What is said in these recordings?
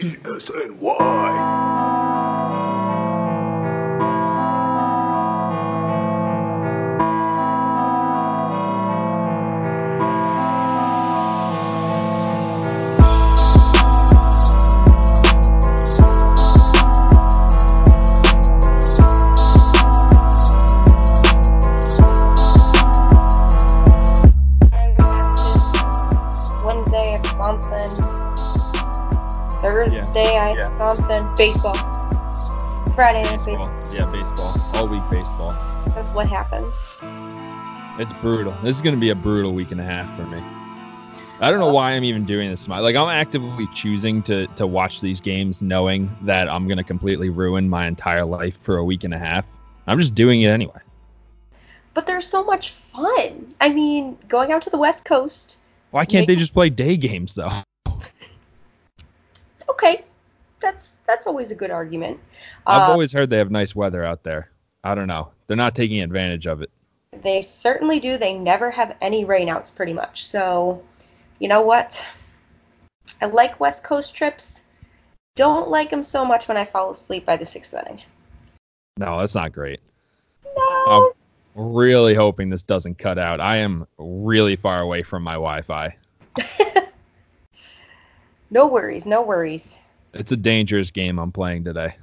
ESNY. Thursday I have Yeah. something. Baseball. Friday Baseball. baseball. Yeah, baseball. All week baseball. That's what happens. It's brutal. This is going to be a brutal week and a half for me. I don't know why I'm even doing this. Like I'm actively choosing to to watch these games, knowing that I'm going to completely ruin my entire life for a week and a half. I'm just doing it anyway. But they're so much fun. I mean, going out to the West Coast. Why can't they just play day games though? Okay, that's that's always a good argument. I've Uh, always heard they have nice weather out there. I don't know. They're not taking advantage of it. They certainly do. They never have any rainouts, pretty much. So, you know what? I like West Coast trips. Don't like them so much when I fall asleep by the sixth inning. No, that's not great. No. I'm really hoping this doesn't cut out. I am really far away from my Wi-Fi. No worries. No worries. It's a dangerous game I'm playing today.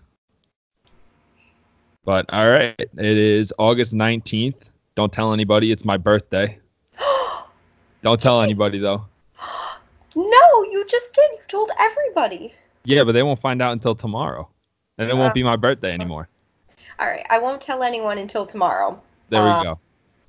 But all right, it is August 19th. Don't tell anybody it's my birthday. Don't tell anybody though. no, you just did. You told everybody. Yeah, but they won't find out until tomorrow. And it won't be my birthday anymore. All right. I won't tell anyone until tomorrow. There Uh, we go.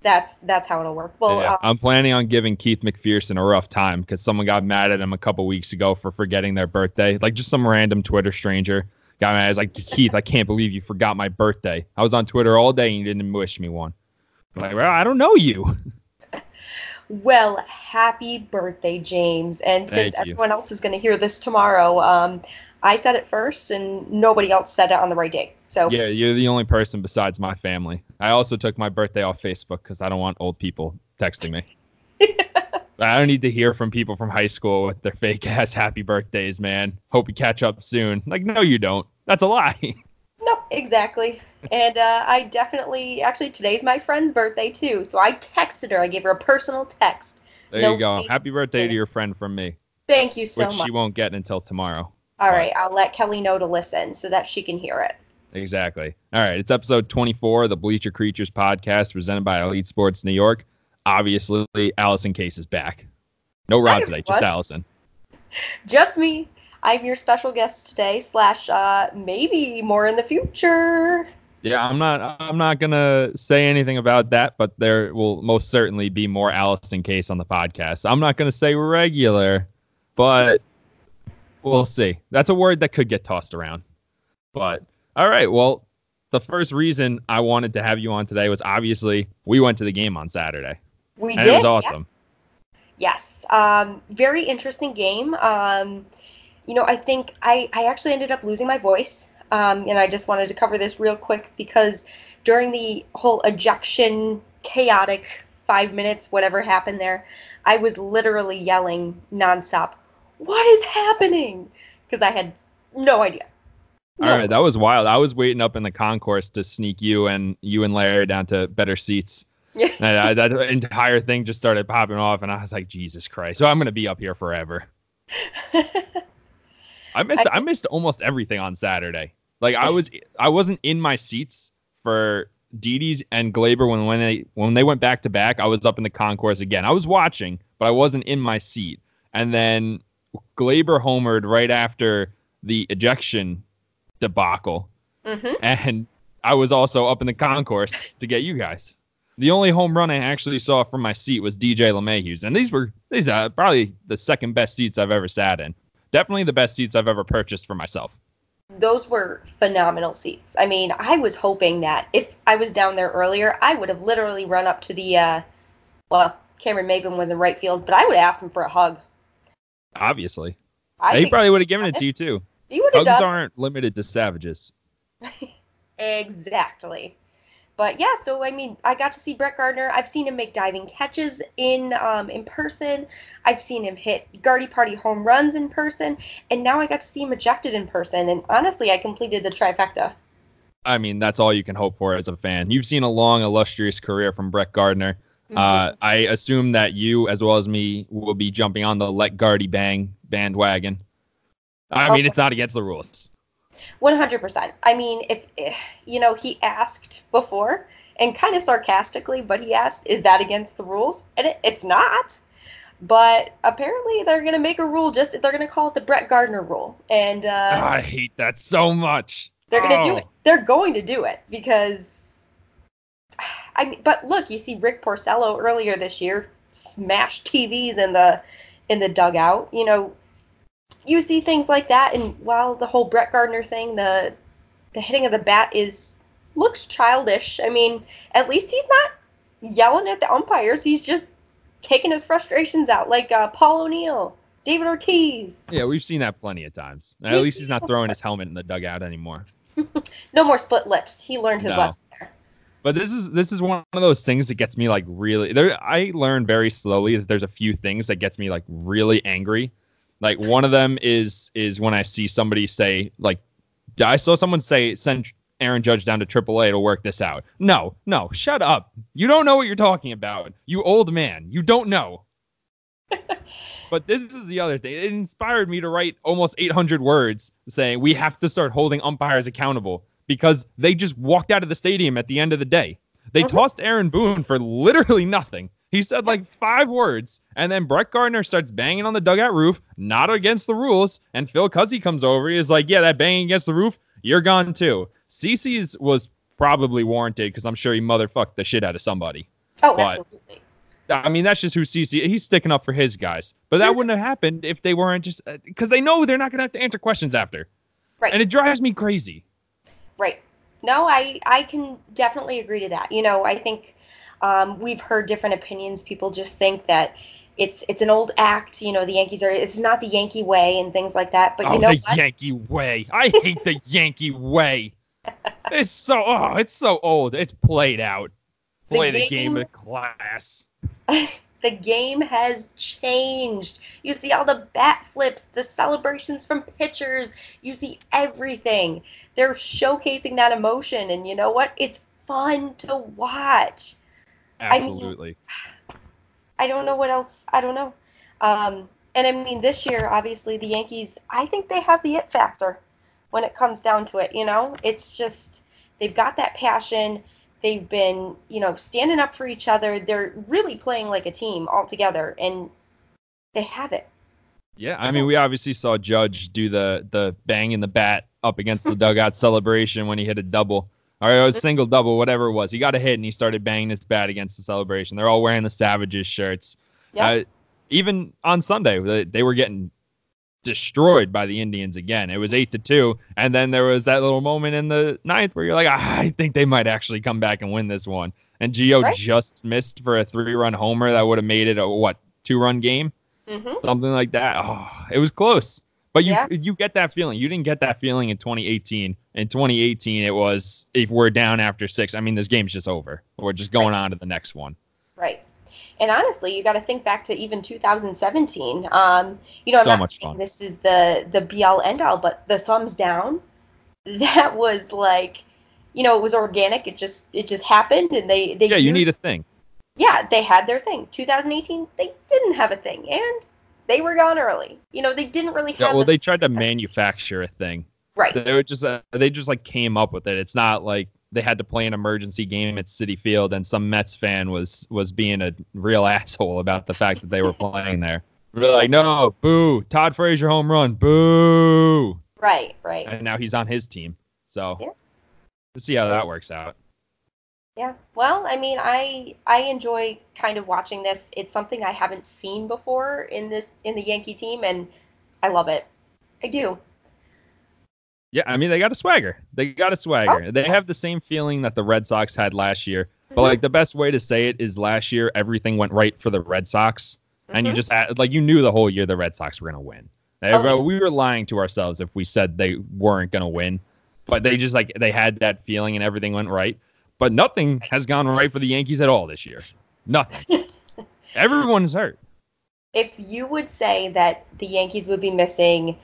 That's that's how it'll work. Well, yeah, uh, I'm planning on giving Keith McPherson a rough time because someone got mad at him a couple weeks ago for forgetting their birthday. Like just some random Twitter stranger got mad. I was like, Keith, I can't believe you forgot my birthday. I was on Twitter all day and you didn't wish me one. I'm like, well, I don't know you. well, happy birthday, James. And since Thank you. everyone else is going to hear this tomorrow, um, I said it first, and nobody else said it on the right day. So Yeah, you're the only person besides my family. I also took my birthday off Facebook because I don't want old people texting me. I don't need to hear from people from high school with their fake ass happy birthdays, man. Hope you catch up soon. Like, no, you don't. That's a lie. no, exactly. And uh, I definitely actually today's my friend's birthday too. So I texted her. I gave her a personal text. There No you go. Happy birthday to your friend from me, Thank you so which much. she won't get until tomorrow. All right, I'll let Kelly know to listen so that she can hear it. Exactly. All right. It's episode 24 of the Bleacher Creatures podcast presented by Elite Sports New York. Obviously, Allison Case is back. No Rod today, just. Allison. Just me. I'm your special guest today, slash uh, maybe more in the future. Yeah, I'm not I'm not gonna say anything about that, but there will most certainly be more Allison Case on the podcast. I'm not gonna say regular, but we'll see. That's a word that could get tossed around. But all right, well, the first reason I wanted to have you on today was obviously we went to the game on Saturday. We And did. it was awesome. Yes. Um, very interesting game. Um, you know, I think I, I actually ended up losing my voice. Um, and I just wanted to cover this real quick because during the whole ejection, chaotic five minutes, whatever happened there, I was literally yelling nonstop, What is happening? Because I had no idea. All right, that was wild. I was waiting up in the concourse to sneak you and you and Larry down to better seats. Yeah. And I, that entire thing just started popping off, and I was like, Jesus Christ! So I'm gonna be up here forever. I missed I, missed almost everything on Saturday. Like I was I wasn't in my seats for Dee's and Gleyber when when they when they went back to back. I was up in the concourse again. I was watching, but I wasn't in my seat. And then Gleyber homered right after the ejection debacle, hmm and I was also up in the concourse to get you guys. The only home run I actually saw from my seat was DJ LeMahieu's, and these were these are probably the second best seats I've ever sat in. Definitely the best seats I've ever purchased for myself. Those were phenomenal seats. I mean, I was hoping that if I was down there earlier, I would have literally run up to the, uh, well, Cameron Maybin was in right field, but I would have asked him for a hug. Obviously, I he probably would have given it to you too. He would Hugs done aren't limited to savages. exactly. but yeah, so I mean, I got to see Brett Gardner. I've seen him make diving catches in um, in person. I've seen him hit Gardy Party home runs in person, and now I got to see him ejected in person. And honestly, I completed the trifecta. I mean, that's all you can hope for as a fan. You've seen a long, illustrious career from Brett Gardner. Mm-hmm. Uh, I assume that you, as well as me, will be jumping on the Let Gardy Bang bandwagon. I mean, it's not against the rules. One hundred percent. I mean, if eh, you know, he asked before, and kind of sarcastically, but he asked, "Is that against the rules?" And it, it's not. But apparently, they're gonna make a rule. Just they're gonna call it the Brett Gardner rule, and uh, I hate that so much. They're going to do Oh. it. They're going to do it because I mean, but look, you see Rick Porcello earlier this year smash TVs in the in the dugout. You know, you see things like that, and while the whole Brett Gardner thing, the the hitting of the bat is looks childish. I mean, at least he's not yelling at the umpires. He's just taking his frustrations out, like uh, Paul O'Neill, David Ortiz. Yeah, we've seen that plenty of times. At least he's not throwing his helmet in the dugout anymore. No more split lips. He learned his No. lesson there. But this is this is one of those things that gets me like really there I learn very slowly that there's a few things that gets me like really angry. Like one of them is is when I see somebody say like I saw someone say send Aaron Judge down to AAA to work this out. No, no, shut up. You don't know what you're talking about. You old man. You don't know. but this is the other thing. It inspired me to write almost 800 words saying we have to start holding umpires accountable because they just walked out of the stadium at the end of the day. They Mhm. tossed Aaron Boone for literally nothing. He said like five words, and then Brett Gardner starts banging on the dugout roof, not against the rules. And Phil Cuzzi comes over. He's like, "Yeah, that banging against the roof, you're gone too." CC's was probably warranted because I'm sure he motherfucked the shit out of somebody. Oh, But- absolutely. I mean, that's just who CC. He's sticking up for his guys, but that Mhm. wouldn't have happened if they weren't just because they know they're not going to have to answer questions after. Right. And it drives me crazy. Right. No, I I can definitely agree to that. You know, I think um, we've heard different opinions. People just think that it's it's an old act. You know, the Yankees are it's not the Yankee way and things like that. But oh, you know the what? Yankee way! I hate the Yankee way. It's so oh, it's so old. It's played out. Play the game game- with class. the game has changed. You see all the bat flips, the celebrations from pitchers. You see everything. They're showcasing that emotion, and you know what? It's fun to watch. Mean- Absolutely. I don't know what else. I don't know. Um, and I mean, this year, obviously, the Yankees, I think they have the it factor when it comes down to it. You know, it's just, they've got that passion. They've been, you know, standing up for each other. They're really playing like a team all together, and they have it. Yeah, I mean, we obviously saw Judge do the the bang in the bat up against the dugout celebration when he hit a double, or it was single double, whatever it was. He got a hit and he started banging his bat against the celebration. They're all wearing the Savages shirts. Yeah. Uh, even on Sunday, they, they were getting destroyed by the Indians again. It was eight to two, and then there was that little moment in the ninth where you're like, "Ah, I think they might actually come back and win this one. And Gio Right. just missed for a three-run homer that would have made it a what two-run game hmm something like that. Oh, it was close. But you Yeah. you get that feeling. You didn't get that feeling in 2018. In 2018, it was if we're down after six. I mean, this game's just over. We're just going on to the next one. Right. And honestly, you got to think back to even 2017. Um, you know, I'm So not much saying fun. this is the the be all end all, but the thumbs down, that was like, you know, it was organic. It just it just happened, and they they Yeah, you need a thing. yeah they had their thing. 2018, they didn't have a thing, and they were gone early. You know, they didn't really have. Yeah, well, the- they tried to manufacture a thing. right. They were just uh, they just like came up with it. It's not like they had to play an emergency game at Citi Field and some Mets fan was was being a real asshole about the fact that they were playing there. They're like, no, boo, Todd Frazier home run, boo. Right. Right. and now he's on his team. So Yeah. we'll see how that works out. Yeah. Well, I mean, I I enjoy kind of watching this. It's something I haven't seen before in this in the Yankee team, and I love it. I do. Yeah, I mean they got a swagger. They got a swagger. They have the same feeling that the Red Sox had last year. But like the best way to say it is last year everything went right for the Red Sox, and you Mhm. just had, like you knew the whole year the Red Sox were gonna win. They- Oh. We were lying to ourselves if we said they weren't gonna win, but they just like they had that feeling and everything went right. But nothing has gone right for the Yankees at all this year. Nothing. Everyone's hurt. If you would say that the Yankees would be missing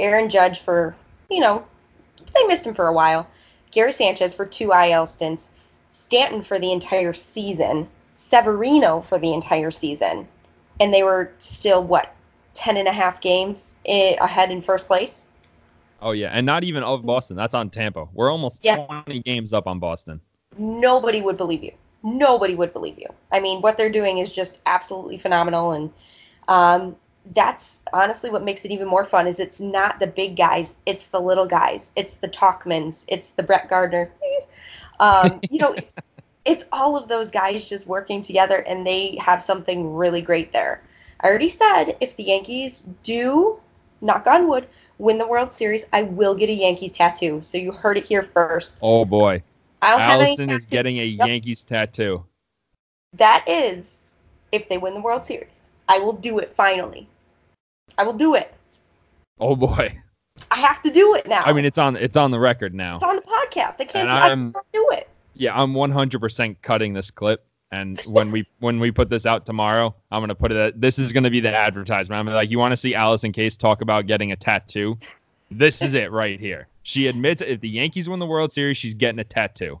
Aaron Judge for, you know, they missed him for a while, Gary Sanchez for two IL stints, Stanton for the entire season, Severino for the entire season, and they were still, what, 10 and a half games ahead in first place? Oh yeah, and not even of Boston. That's on Tampa. We're almost Yeah. 20 games up on Boston. Nobody would believe you. Nobody would believe you. I mean, what they're doing is just absolutely phenomenal, and um, that's honestly what makes it even more fun. Is it's not the big guys, it's the little guys, it's the Tauchmans, it's the Brett Gardner. Um, you know, it's, it's all of those guys just working together, and they have something really great there. I already said if the Yankees do, knock on wood, win the World Series, I will get a Yankees tattoo. So you heard it here first. Oh boy, I don't Allison is getting a Yep. Yankees tattoo. That is, if they win the World Series, I will do it finally. I will do it. Oh boy. I have to do it now. I mean, it's on it's on the record now. it's on the podcast. I can't. Do, I can't do it. Yeah, I'm 100% cutting this clip, and when we when we put this out tomorrow, I'm gonna put it. This is gonna be the advertisement. I'm like, you want to see Allison Case talk about getting a tattoo? This is it right here. She admits if the Yankees win the World Series, she's getting a tattoo.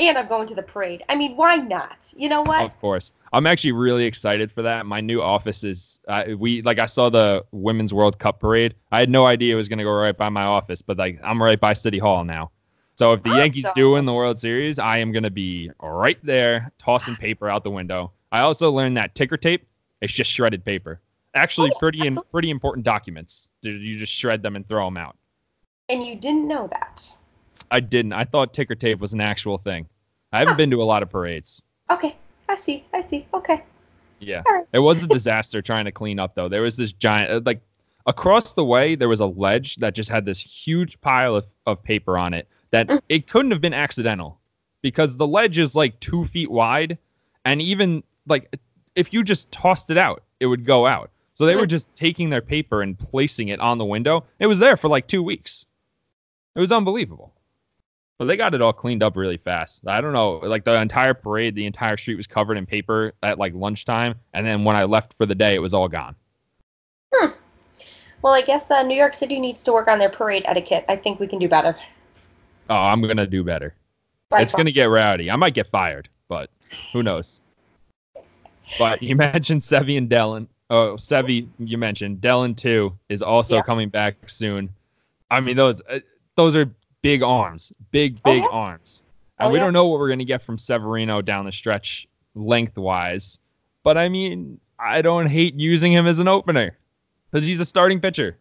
And I'm going to the parade. I mean, why not? You know what? Of course, I'm actually really excited for that. My new office is uh, we like I saw the Women's World Cup parade. I had no idea it was gonna go right by my office, but like I'm right by City Hall now. So if the Yankees do win the World Series, I am gonna be right there tossing paper out the window. I also learned that ticker tape is just shredded paper. Actually, Oh, pretty in, pretty important documents. Did you just shred them and throw them out. And you didn't know that. I didn't. I thought ticker tape was an actual thing. I haven't Huh. been to a lot of parades. Okay, I see. I see. Okay. Yeah. Right. It was a disaster trying to clean up though. There was this giant uh, like across the way there was a ledge that just had this huge pile of, of paper on it that Mm. it couldn't have been accidental because the ledge is like two feet wide and even like if you just tossed it out, it would go out. So they were just taking their paper and placing it on the window. It was there for like two weeks. It was unbelievable. But they got it all cleaned up really fast. I don't know, like the entire parade, the entire street was covered in paper at like lunchtime, and then when I left for the day, it was all gone. Well, I guess uh, New York City needs to work on their parade etiquette. I think we can do better. Oh, I'm gonna do better. Right, it's gonna get rowdy. I might get fired, but who knows? But you mentioned Sevy and Dellin. Oh, Sevy, you mentioned Dellin too is also Yeah. coming back soon. I mean, those uh, those are big arms, big Oh, big yeah. arms, and Oh, we yeah. don't know what we're gonna get from Severino down the stretch lengthwise. But I mean, I don't hate using him as an opener because he's a starting pitcher.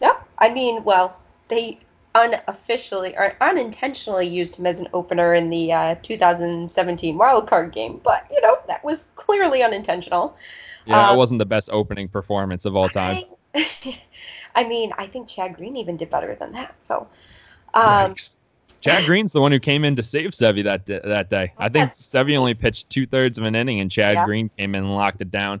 No, I mean, well, they unofficially or unintentionally used him as an opener in the uh, 2017 wild card game, but you know that was clearly unintentional. Yeah, Um, it wasn't the best opening performance of all time. I, I mean, I think Chad Green even did better than that. So, um. Chad Green's the one who came in to save Sevy that that day. I think Sevy only pitched two thirds of an inning, and Chad Yeah. Green came in and locked it down.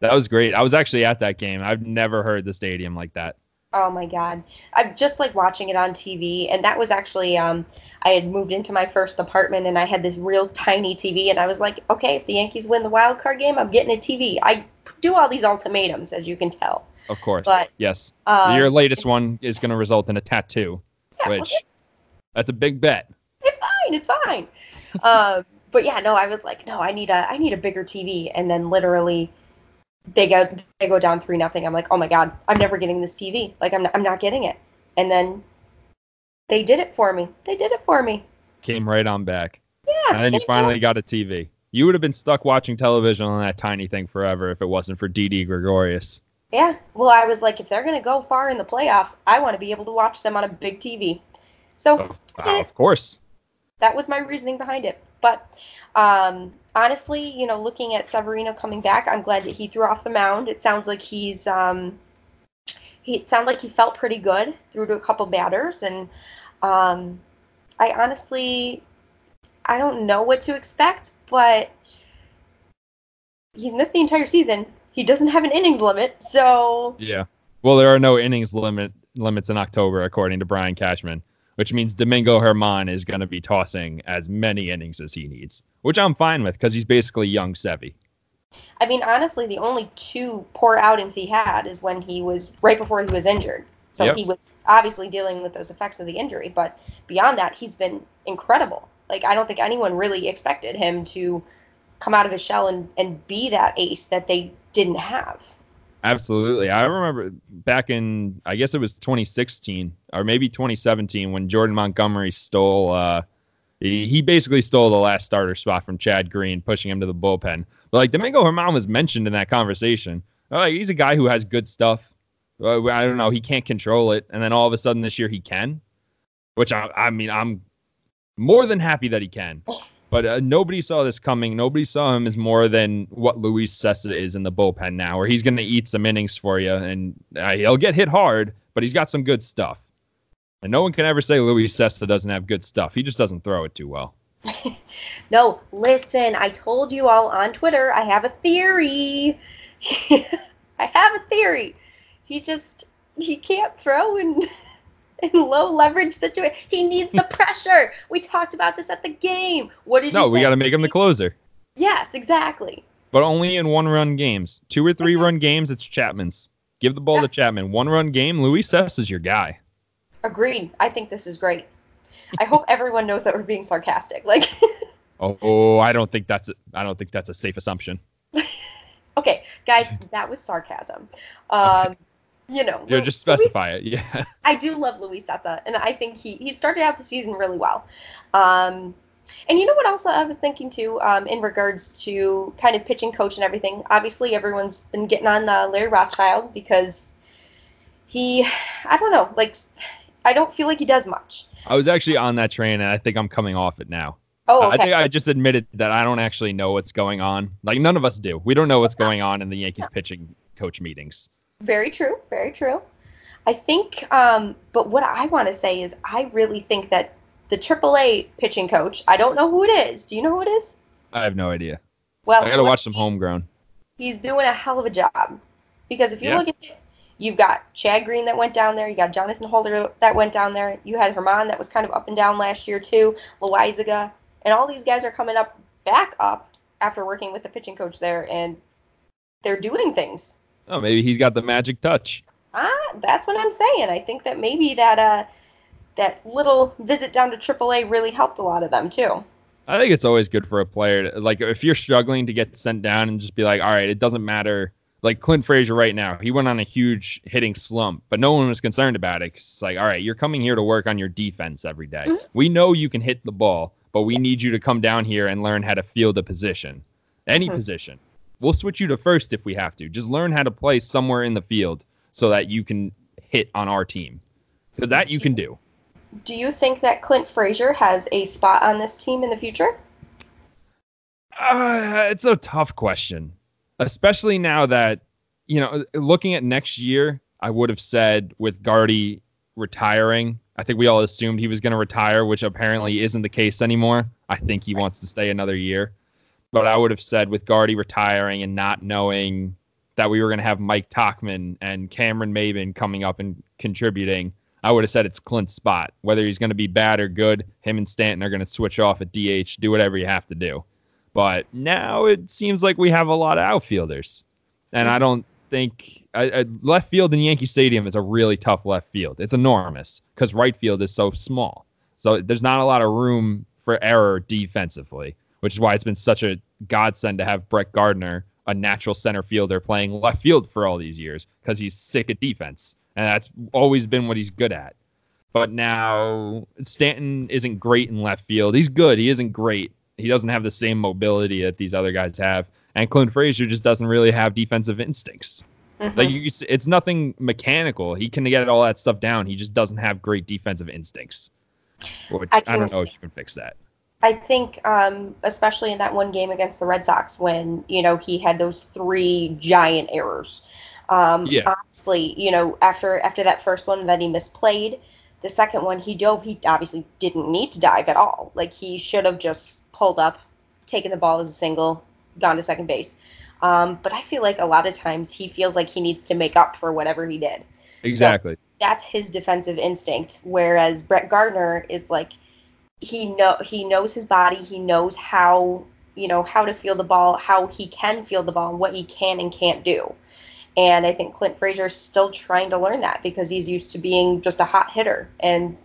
That was great. I was actually at that game. I've never heard the stadium like that. Oh my God, I'm just like watching it on TV, and that was actually um, I had moved into my first apartment, and I had this real tiny TV, and I was like, okay, if the Yankees win the wild card game, I'm getting a TV. I do all these ultimatums, as you can tell. Of course. But, yes. Um, Your latest one is going to result in a tattoo, yeah, which that's a big bet. it's fine it's fine um but yeah no i was like no i need a i need a bigger tv and then literally they go they go down three nothing i'm like oh my god i'm never getting this tv like i'm not, I'm not getting it and then they did it for me they did it for me Came right on back. yeah And then you finally got a TV. You would have been stuck watching television on that tiny thing forever if it wasn't for Didi Gregorius. Yeah. Well, I was like, if they're going to go far in the playoffs, I want to be able to watch them on a big TV. So Oh, uh, of course. that was my reasoning behind it. But um, honestly, you know, looking at Severino coming back, I'm glad that he threw off the mound. It sounds like he's um, he it sounded like he felt pretty good through to a couple batters, and um, I honestly I don't know what to expect, but he's missed the entire season. He doesn't have an innings limit, so Yeah. Well, there are no innings limit limits in October, according to Brian Cashman. Which means Domingo Germán is going to be tossing as many innings as he needs, which I'm fine with because he's basically young Sevy. I mean, honestly, the only two poor outings he had is when he was right before he was injured. So Yep. he was obviously dealing with those effects of the injury. But beyond that, he's been incredible. Like, I don't think anyone really expected him to come out of his shell and, and be that ace that they didn't have. Absolutely. I remember back in, I guess it was 2016 or maybe 2017 when Jordan Montgomery stole, uh, he, he basically stole the last starter spot from Chad Green, pushing him to the bullpen. But like Domingo Germán was mentioned in that conversation. Like, he's a guy who has good stuff. I don't know. He can't control it. And then all of a sudden this year he can, which I, I mean, I'm more than happy that he can. But uh, nobody saw this coming. Nobody saw him as more than what Luis Cessa is in the bullpen now, where he's going to eat some innings for you, and uh, he'll get hit hard, but he's got some good stuff. And no one can ever say Luis Cessa doesn't have good stuff. He just doesn't throw it too well. No, listen, I told you all on Twitter, I have a theory. I have a theory. He just he can't throw in in low leverage situation. He needs the pressure. We talked about this at the game. What did No, you No, we got to make him the closer, Yes, exactly. but only in one-run games. Two or three-run games, it's Chapman's. Give the ball to Chapman. One-run game, Luis Cessa's your guy. Agreed. I think this is great. I hope everyone knows that we're being sarcastic. Like Oh, oh, I don't think that's a, I don't think that's a safe assumption. okay, guys, that was sarcasm. Um you know, You just Luis specify it. Yeah. I do love Luis Cessa, and I think he, he started out the season really well. Um, and you know what else I was thinking too, um, in regards to kind of pitching coach and everything. Obviously, everyone's been getting on uh, Larry Rothschild because he, I don't know, like I don't feel like he does much. I was actually on that train, and I think I'm coming off it now. Oh, okay. I think I just admitted that I don't actually know what's going on. Like none of us do. We don't know what's going on in the Yankees pitching coach meetings. Very true. Very true. I think, um, but what I want to say is, I really think that the AAA pitching coach. I don't know who it is. Do you know who it is? I have no idea. Well, I got to watch some homegrown. he's doing a hell of a job. Because if you Yeah. look at it, you've got Chad Green that went down there, you got Jonathan Holder that went down there, you had Germán that was kind of up and down last year too, Loaisiga, and all these guys are coming up back up after working with the pitching coach there, and they're doing things. Oh, maybe he's got the magic touch. Ah, that's what I'm saying. I think that maybe that uh that little visit down to AAA really helped a lot of them too. I think it's always good for a player. To, like if you're struggling to get sent down and just be like, all right, it doesn't matter. Like Clint Frazier right now, he went on a huge hitting slump, but no one was concerned about it. 'cause it's like, all right, you're coming here to work on your defense every day. Mhm. We know you can hit the ball, but we need you to come down here and learn how to field a position, any Mhm. position. We'll switch you to first if we have to. Just learn how to play somewhere in the field so that you can hit on our team. Because that you can do. Do you think that Clint Frazier has a spot on this team in the future? Uh, it's a tough question, especially now that you know, looking at next year. I would have said with Gardy retiring. I think we all assumed he was going to retire, which apparently isn't the case anymore. I think he wants to stay another year. But I would have said with Gardy retiring and not knowing that we were going to have Mike Tauchman and Cameron Maybin coming up and contributing, I would have said it's Clint's spot. Whether he's going to be bad or good, him and Stanton are going to switch off at DH, do whatever you have to do. But now it seems like we have a lot of outfielders. And I don't think I, I, left field in Yankee Stadium is a really tough left field. It's enormous because right field is so small. So there's not a lot of room for error defensively, which is why it's been such a godsend to have Brett Gardner, a natural center fielder, playing left field for all these years because he's sick at defense. And that's always been what he's good at. But now Stanton isn't great in left field. He's good. He isn't great. He doesn't have the same mobility that these other guys have. And Clint Frazier just doesn't really have defensive instincts. Mhm. Like you, it's nothing mechanical. He can get all that stuff down. He just doesn't have great defensive instincts. Which I I, don't know if you can fix that. I think, um, especially in that one game against the Red Sox, when you know he had those three giant errors. Um, Yeah. Honestly, you know, after after that first one that he misplayed, the second one he dove. He obviously didn't need to dive at all. Like he should have just pulled up, taken the ball as a single, gone to second base. Um, but I feel like a lot of times he feels like he needs to make up for whatever he did. Exactly. that's his defensive instinct. Whereas Brett Gardner is like he know he knows his body, he knows how you know how to feel the ball, how he can feel the ball, what he can and can't do. And I think Clint Frazier is still trying to learn that because he's used to being just a hot hitter, and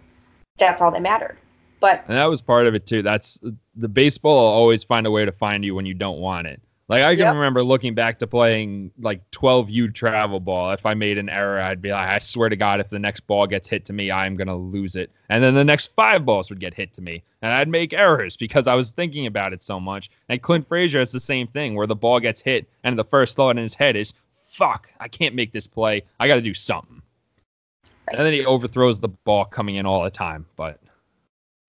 that's all that mattered. But And that was part of it too. That's the baseball will always find a way to find you when you don't want it. Like I can Yep. remember looking back to playing like 12U travel ball. If I made an error, I'd be like, I swear to God, if the next ball gets hit to me, I'm gonna lose it. And then the next five balls would get hit to me, and I'd make errors because I was thinking about it so much. And Clint Frazier has the same thing, where the ball gets hit, and the first thought in his head is, "Fuck, I can't make this play. I got to do something." And then he overthrows the ball coming in all the time. But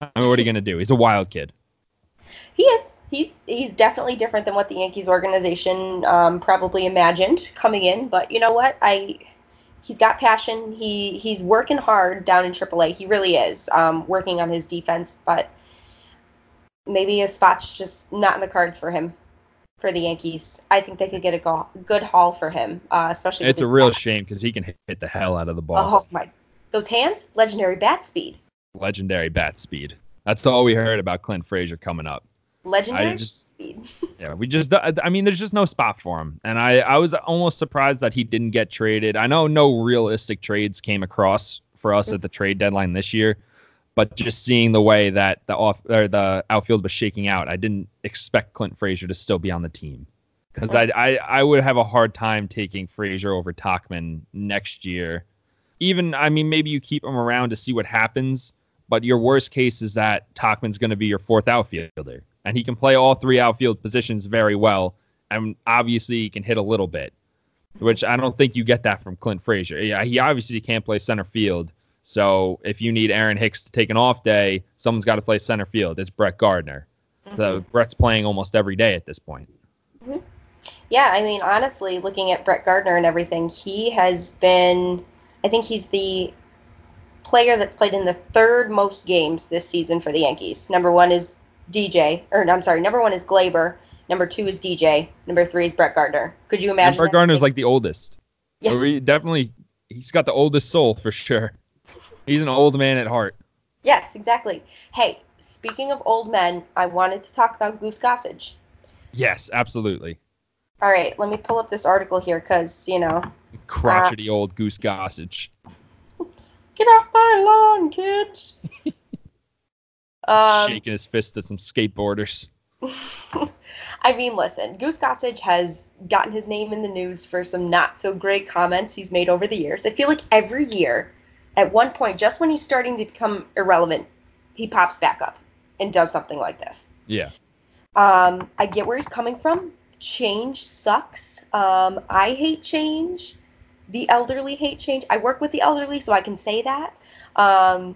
I mean, what are you gonna do? He's a wild kid. he is he's he's definitely different than what the Yankees organization um, probably imagined coming in. But you know what? I he's got passion. He he's working hard down in AAA. He really is um, working on his defense. But maybe a spot's just not in the cards for him for the Yankees. I think they could get a go- good haul for him, uh, especially. It's a real bat. shame because he can hit- hit the hell out of the ball. Oh my! Those hands, legendary bat speed. Legendary bat speed. That's all we heard about Clint Frazier coming up. Legendary just- speed. Yeah, we just. I mean, there's just no spot for him, and I I was almost surprised that he didn't get traded. I know no realistic trades came across for us at the trade deadline this year, but just seeing the way that the off or the outfield was shaking out, I didn't expect Clint Frazier to still be on the team because I, I I would have a hard time taking Frazier over Tauchman next year. Even I mean, maybe you keep him around to see what happens, but your worst case is that Tauchman's going to be your fourth outfielder, and he can play all three outfield positions very well, and obviously he can hit a little bit, which I don't think you get that from Clint Frazier. Yeah, he obviously can't play center field. So if you need Aaron Hicks to take an off day, someone's got to play center field. It's Brett Gardner. So Mhm. Brett's playing almost every day at this point. Yeah, I mean, honestly, looking at Brett Gardner and everything, he has been. I think he's the player that's played in the third most games this season for the Yankees. Number one is DJ, or I'm sorry, number one is Gleyber. Number two is DJ. Number three is Brett Gardner. Could you And imagine? Brett that? Gardner's like the oldest. Yeah. Oh, we definitely he's got the oldest soul for sure. He's an old man at heart. Yes, exactly. Hey, speaking of old men, I wanted to talk about Goose Gossage. Yes, absolutely. All right, let me pull up this article here because, you know, Crotchety old goose gossage. get off my lawn, kids. um, shaking his fist at some skateboarders. I mean, listen, Goose Gossage has gotten his name in the news for some not so great comments he's made over the years. I feel like every year, at one point, just when he's starting to become irrelevant, he pops back up and does something like this. Yeah. Um, I get where he's coming from. Change sucks. Um, I hate change. The elderly hate change. I work with the elderly, so I can say that. Um,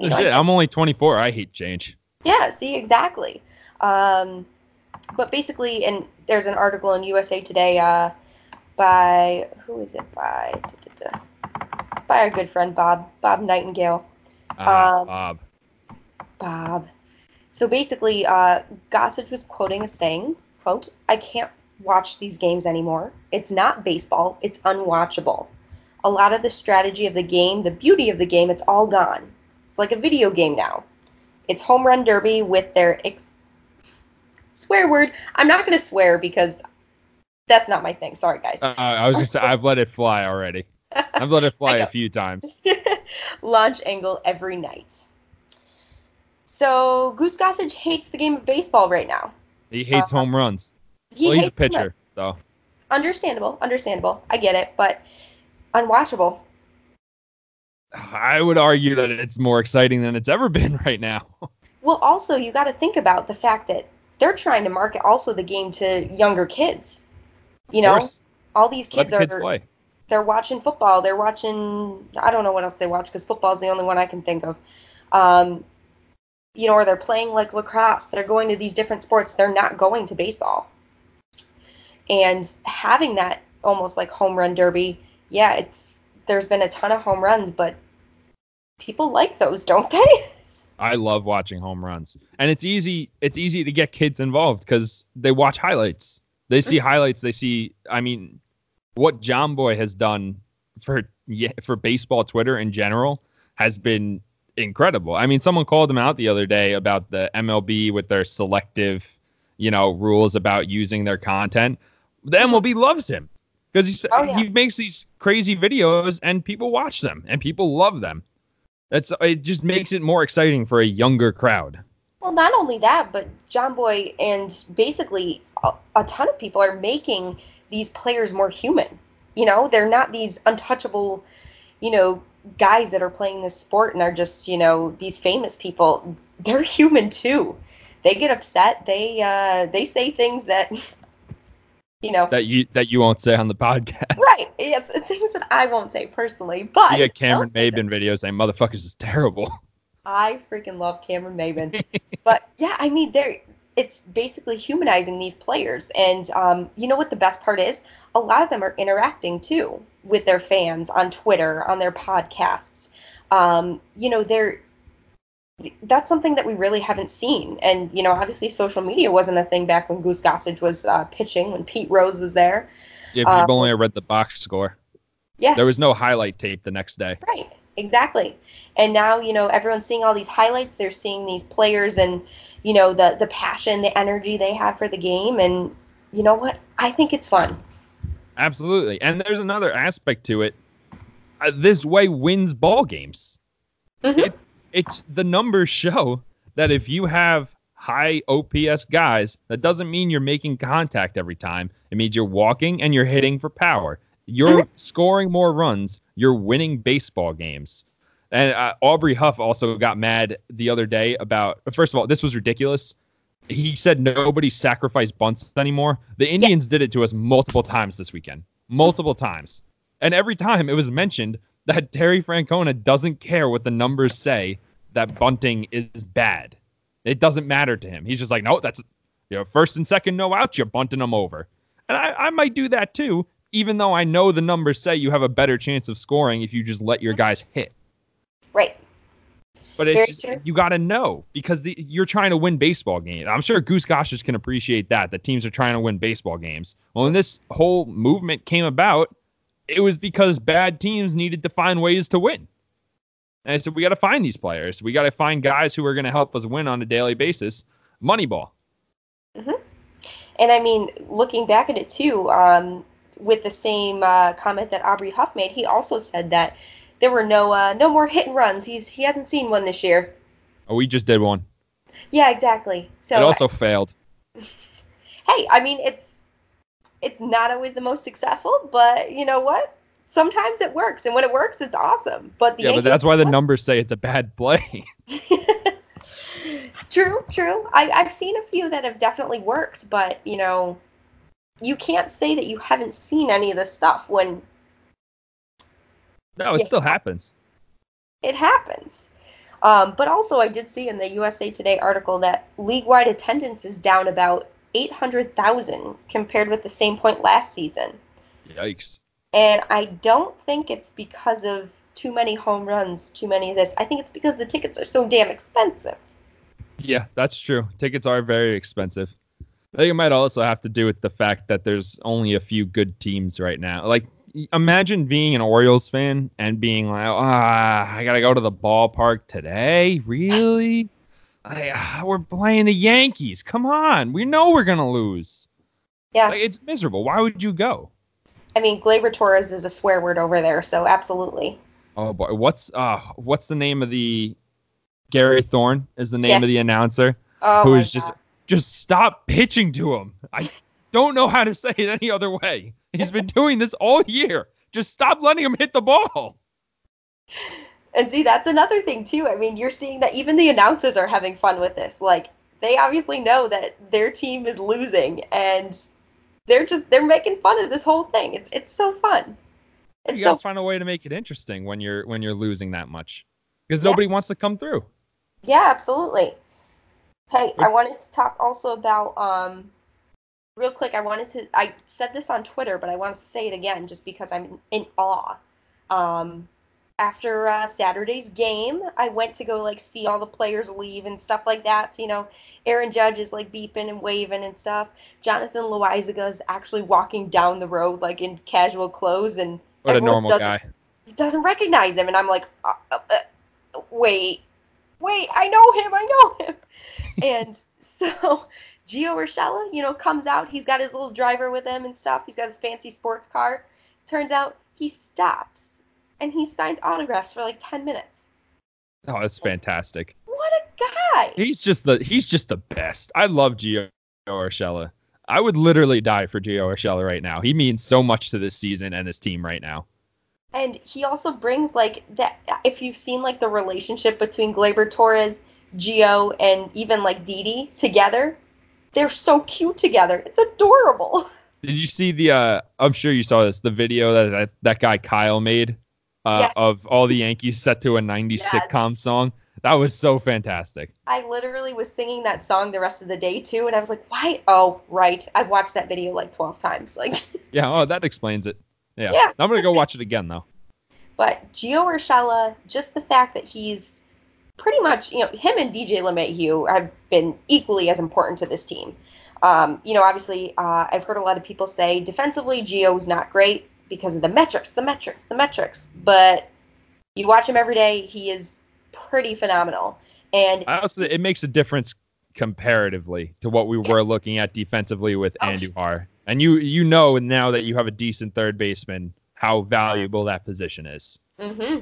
Shit, I'm only 24. I hate change. yeah, see, exactly. Um, but basically, and there's an article in USA Today uh, by, who is it by? Da, da, da. It's by our good friend Bob, Bob Nightingale. Ah, Um, Bob. Bob. So basically, uh, Gossage was quoting a saying, quote, I can't watch these games anymore. It's not baseball. It's unwatchable. A lot of the strategy of the game, the beauty of the game, it's all gone. It's like a video game now. It's home run derby with their ex- swear word. I'm not going to swear because that's not my thing. Sorry, guys. Uh, I was just I've let it fly already. I've let it fly a few times. launch angle every night. So Goose Gossage hates the game of baseball right now. He hates Uh, home runs. He well, he's a pitcher, so Understandable, understandable. I get it, but unwatchable. I would argue that it's more exciting than it's ever been right now. Well, also you got to think about the fact that they're trying to market also the game to younger kids. You know, all these kids the kids are play. they're watching football. They're watching I don't know what else they watch because football is the only one I can think of. Um, you know, or they're playing like lacrosse. They're going to these different sports. They're not going to baseball. And having that almost like home run derby, yeah, it's there's been a ton of home runs, but people like those, don't they? I love watching home runs, and it's easy. It's easy to get kids involved because they watch highlights. They see mm-hmm. highlights. They see. I mean, what Jomboy has done for yeah, for baseball Twitter in general has been incredible. I mean, someone called him out the other day about the MLB with their selective, you know, rules about using their content. The MLB loves him because Oh, yeah. he makes these crazy videos and people watch them and people love them. That's it. Just makes it more exciting for a younger crowd. Well, not only that, but Jomboy and basically a, a ton of people are making these players more human. You know, they're not these untouchable, you know, guys that are playing this sport and are just, you know, these famous people. They're human too. They get upset. They uh they say things that you know, That you that you won't say on the podcast. right. Yes, things that I won't say personally, but You get Cameron they'll say them. Maybin videos saying motherfuckers is terrible. I freaking love Cameron Maybin. but yeah, I mean, they're it's basically humanizing these players, and um, you know what the best part is? A lot of them are interacting too with their fans on Twitter, on their podcasts. Um, you know, they're that's something that we really haven't seen. And you know, obviously, social media wasn't a thing back when Goose Gossage was uh, pitching, when Pete Rose was there. If Uh, you've only read the box score, Yeah, there was no highlight tape the next day. Right, exactly. And now, you know, everyone's seeing all these highlights. They're seeing these players and, you know, the the passion, the energy they have for the game. And you know what? I think it's fun. Absolutely. And there's another aspect to it. Uh, this way wins ball games. Mhm. It, it's the numbers show that if you have high OPS guys, that doesn't mean you're making contact every time. It means you're walking and you're hitting for power. You're Mhm. scoring more runs. You're winning baseball games. And uh, Aubrey Huff also got mad the other day about. First of all, this was ridiculous. He said nobody sacrificed bunts anymore. The Indians did it to us multiple times this weekend, multiple times, and every time it was mentioned that Terry Francona doesn't care what the numbers say that bunting is bad. It doesn't matter to him. He's just like, no, that's you know, first and second no outs, you're bunting them over. And I, I might do that too, even though I know the numbers say you have a better chance of scoring if you just let your guys hit. Right. But it's just, you got to know because the, you're trying to win baseball games. I'm sure Goose Gossage can appreciate that. The teams are trying to win baseball games. Well, when this whole movement came about, it was because bad teams needed to find ways to win. And I said, we got to find these players. We got to find guys who are going to help us win on a daily basis. Moneyball. Mhm. And I mean, looking back at it too, um, with the same uh, comment that Aubrey Huff made, he also said that there were no uh, no more hit and runs. He's he hasn't seen one this year. Oh, we just did one. Yeah, exactly. So it also failed. hey, I mean, it's it's not always the most successful, but you know what? Sometimes it works, and when it works, it's awesome. But the Yeah, but that's why the numbers say it's a bad play. true, true. I, I've seen a few that have definitely worked, but you know, you can't say that you haven't seen any of this stuff when no, it Yeah. still happens. it happens. Um, but also, I did see in the USA Today article that league-wide attendance is down about 800,000 compared with the same point last season. Yikes. And I don't think it's because of too many home runs, too many of this. I think it's because the tickets are so damn expensive. Yeah, that's true. Tickets are very expensive. I think it might also have to do with the fact that there's only a few good teams right now. Like, imagine being an Orioles fan and being like, ah, I gotta go to the ballpark today. Really? I, ah, we're playing the Yankees. Come on, we know we're gonna lose. Yeah. Like, it's miserable. Why would you go? I mean, Gleyber Torres is a swear word over there, so absolutely. Oh boy, what's uh, what's the name of the Gary Thorne is the name Yeah. of the announcer? Oh who my just God. just stop pitching to him. I don't know how to say it any other way. He's been doing this all year. Just stop letting him hit the ball. And see, that's another thing too. I mean, you're seeing that even the announcers are having fun with this. Like, they obviously know that their team is losing, and they're just they're making fun of this whole thing. It's it's so fun. You gotta so find a way to make it interesting when you're when you're losing that much, because Yeah. nobody wants to come through. yeah, absolutely. Hey, I wanted to talk also about um, real quick. I wanted to. I said this on Twitter, but I want to say it again just because I'm in awe. Um, after uh, Saturday's game, I went to go like see all the players leave and stuff like that. So you know, Aaron Judge is like beeping and waving and stuff. Jonathan Loaisiga is actually walking down the road like in casual clothes and What a normal doesn't- guy. he doesn't recognize him, and I'm like, uh, uh, uh, wait, wait, I know him, I know him, and so Gio Urshela, you know, comes out. He's got his little driver with him and stuff. He's got his fancy sports car. Turns out he stops and he signs autographs for like 10 minutes. Oh, that's fantastic. What a guy! He's just the he's just the best. I love Gio Urshela. I would literally die for Gio Urshela right now. He means so much to this season and this team right now. And he also brings like that. If you've seen like the relationship between Gleyber Torres, Gio, and even like Didi together, they're so cute together. It's adorable. Did you see the? uh I'm sure you saw this. The video that that, that guy Kyle made uh, Yes. of all the Yankees set to a '90s Yes. sitcom song. That was so fantastic. I literally was singing that song the rest of the day too, and I was like, "Why? Oh, right. I've watched that video like twelve times." Like, Yeah. Oh, that explains it. Yeah. Yeah. I'm gonna go watch it again though. but Gio Urshela, just the fact that he's pretty much, you know, him and DJ LeMahieu have been equally as important to this team. Um, you know, obviously, uh, I've heard a lot of people say defensively, Gio's not great because of the metrics, the metrics, the metrics. But you watch him every day, he is pretty phenomenal. And I also it makes a difference comparatively to what we were looking at defensively with Oh, Andujar. And you you know now that you have a decent third baseman how valuable that position is. hmm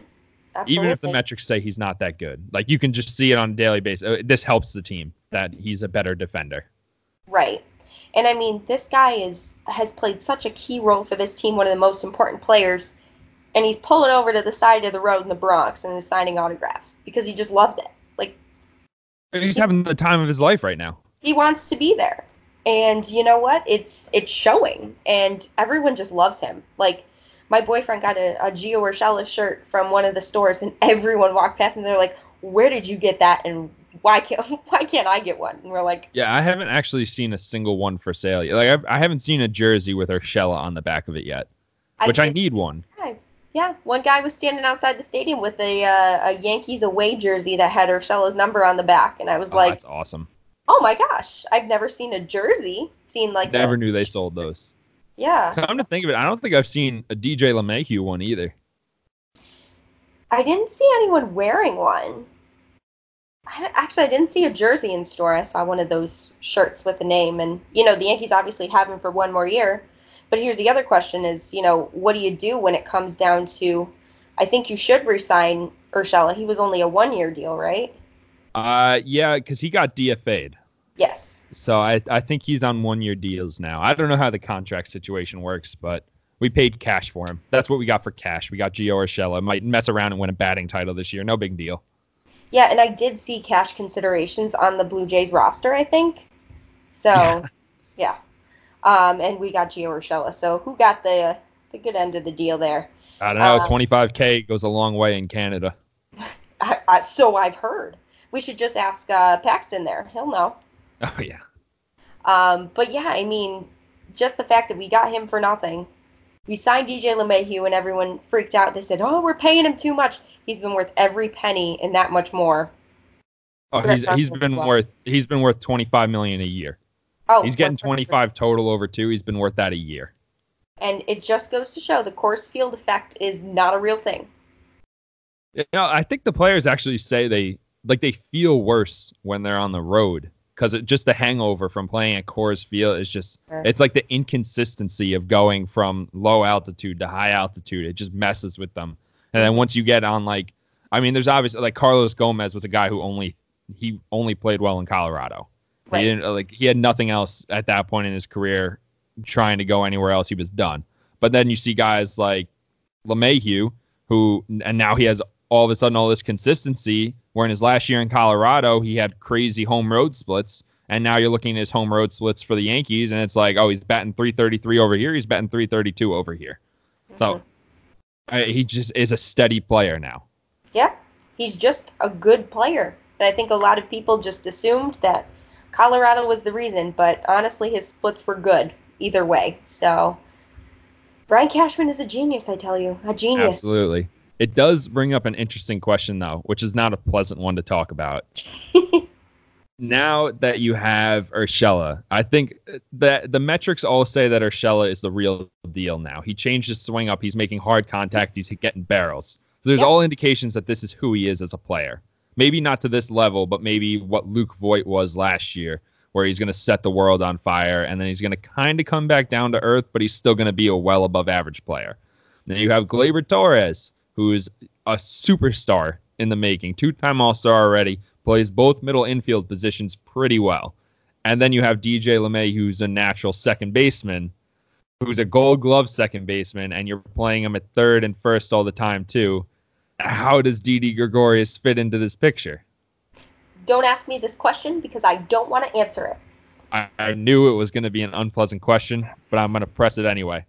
Even if the metrics say he's not that good. Like you can just see it on a daily basis. Uh, This helps the team that he's a better defender. Right. And I mean, this guy is has played such a key role for this team, one of the most important players, and he's pulling over to the side of the road in the Bronx and is signing autographs because he just loves it. Like He's having the time of his life right now. he wants to be there. And you know what? It's it's showing and everyone just loves him. Like my boyfriend got a, a Gio Urshela shirt from one of the stores and everyone walked past him and they're like, Where did you get that and why can't why can't I get one? And we're like, Yeah, I haven't actually seen a single one for sale. yet. Like I've, I haven't seen a jersey with Urshela on the back of it yet, which I did- need one. Yeah, one guy was standing outside the stadium with a uh, a Yankees away jersey that had Urshela's number on the back, and I was Oh, like, that's awesome. "Oh my gosh, I've never seen a jersey seen like that. Never that." knew they sold those. Yeah, Come to think of it, I don't think I've seen a DJ LeMahieu one either. I didn't see anyone wearing one. I, actually, I didn't see a jersey in store. I saw one of those shirts with the name, and you know, the Yankees obviously have him for one more year. But here's the other question: Is you know, what do you do when it comes down to? I think you should resign Urshela. He was only a one-year deal, right? Uh, yeah, because he got DFA'd. Yes. So I, I think he's on one year deals now. I don't know how the contract situation works, but we paid cash for him. That's what we got for cash. We got Gio Urshela. Might mess around and win a batting title this year. No big deal. Yeah, and I did see cash considerations on the Blue Jays roster, I think. So, yeah. Um, and we got Gio Urshela. So who got the the good end of the deal there? I don't know. Uh, 25K goes a long way in Canada. I, I, so I've heard. We should just ask uh, Paxton there. He'll know. Oh, yeah. Um, but yeah, I mean, just the fact that we got him for nothing. We signed DJ LeMahieu, and everyone freaked out. They said, "Oh, we're paying him too much. He's been worth every penny and that much more." Oh, he's he's been like. worth he's been worth 25 million a year. Oh, He's getting 100%. 25 total over two. He's been worth that a year. And it just goes to show the Coors Field effect is not a real thing. You know, I think the players actually say they like they feel worse when they're on the road because it just the hangover from playing at Coors Field is just Sure. it's like the inconsistency of going from low altitude to high altitude. It just messes with them. And then once you get on like, I mean, there's obviously like Carlos Gomez was a guy who only he only played well in Colorado. Right. He didn't like he had nothing else at that point in his career trying to go anywhere else. He was done. But then you see guys like LeMahieu, who and now he has all of a sudden all this consistency. Where in his last year in Colorado, he had crazy home road splits, and now you're looking at his home road splits for the Yankees, and it's like, oh, he's batting 333 over here, he's batting 332 over here. So Mhm. I, he just is a steady player now. yeah, he's just a good player. And I think a lot of people just assumed that Colorado was the reason, but honestly, his splits were good either way. So Brian Cashman is a genius, I tell you, a genius. Absolutely. It does bring up an interesting question though, which is not a pleasant one to talk about. now that you have Urshela, I think that the metrics all say that Urshela is the real deal now. He changed his swing up. He's making hard contact. He's getting barrels. So there's Yep. all indications that this is who he is as a player. Maybe not to this level, but maybe what Luke Voit was last year, where he's going to set the world on fire and then he's going to kind of come back down to earth, but he's still going to be a well above average player. Then you have Gleyber Torres, who is a superstar in the making, two time All Star already, plays both middle infield positions pretty well. And then you have DJ LeMahieu, who's a natural second baseman, who's a gold glove second baseman, and you're playing him at third and first all the time, too. How does Didi Gregorius fit into this picture? Don't ask me this question because I don't want to answer it. I, I knew it was going to be an unpleasant question, but I'm going to press it anyway.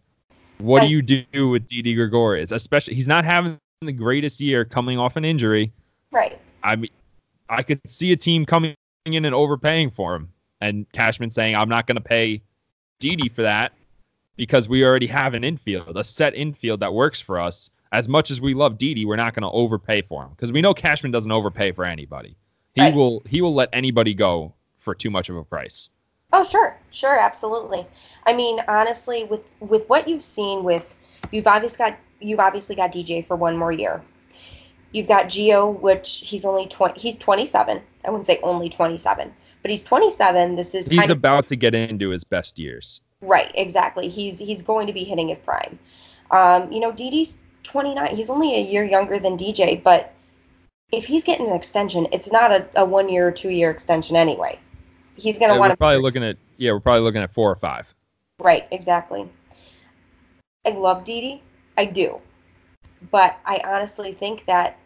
What do you do with Didi Gregorius? Especially, he's not having the greatest year coming off an injury. Right. I mean, I could see a team coming in and overpaying for him, and Cashman saying, "I'm not going to pay Didi for that because we already have an infield, a set infield that works for us. As much as we love Didi, we're not going to overpay for him because we know Cashman doesn't overpay for anybody. He Right. will he will let anybody go for too much of a price. Oh, sure, sure, absolutely. I mean, honestly, with with what you've seen with you've obviously got you've obviously got DJ for one more year. You've got Gio, which he's only twenty. He's twenty seven. I wouldn't say only twenty seven, but he's twenty seven. This is He's kind of about to get into his best years. right. Exactly. He's he's going to be hitting his prime. Um, you know, Didi's twenty nine. He's only a year younger than DJ, but if he's getting an extension, it's not a, a one year or two year extension anyway. He's going to Yeah, want to probably looking at yeah, we're probably looking at four or five. Right, exactly. I love Didi. I do. But I honestly think that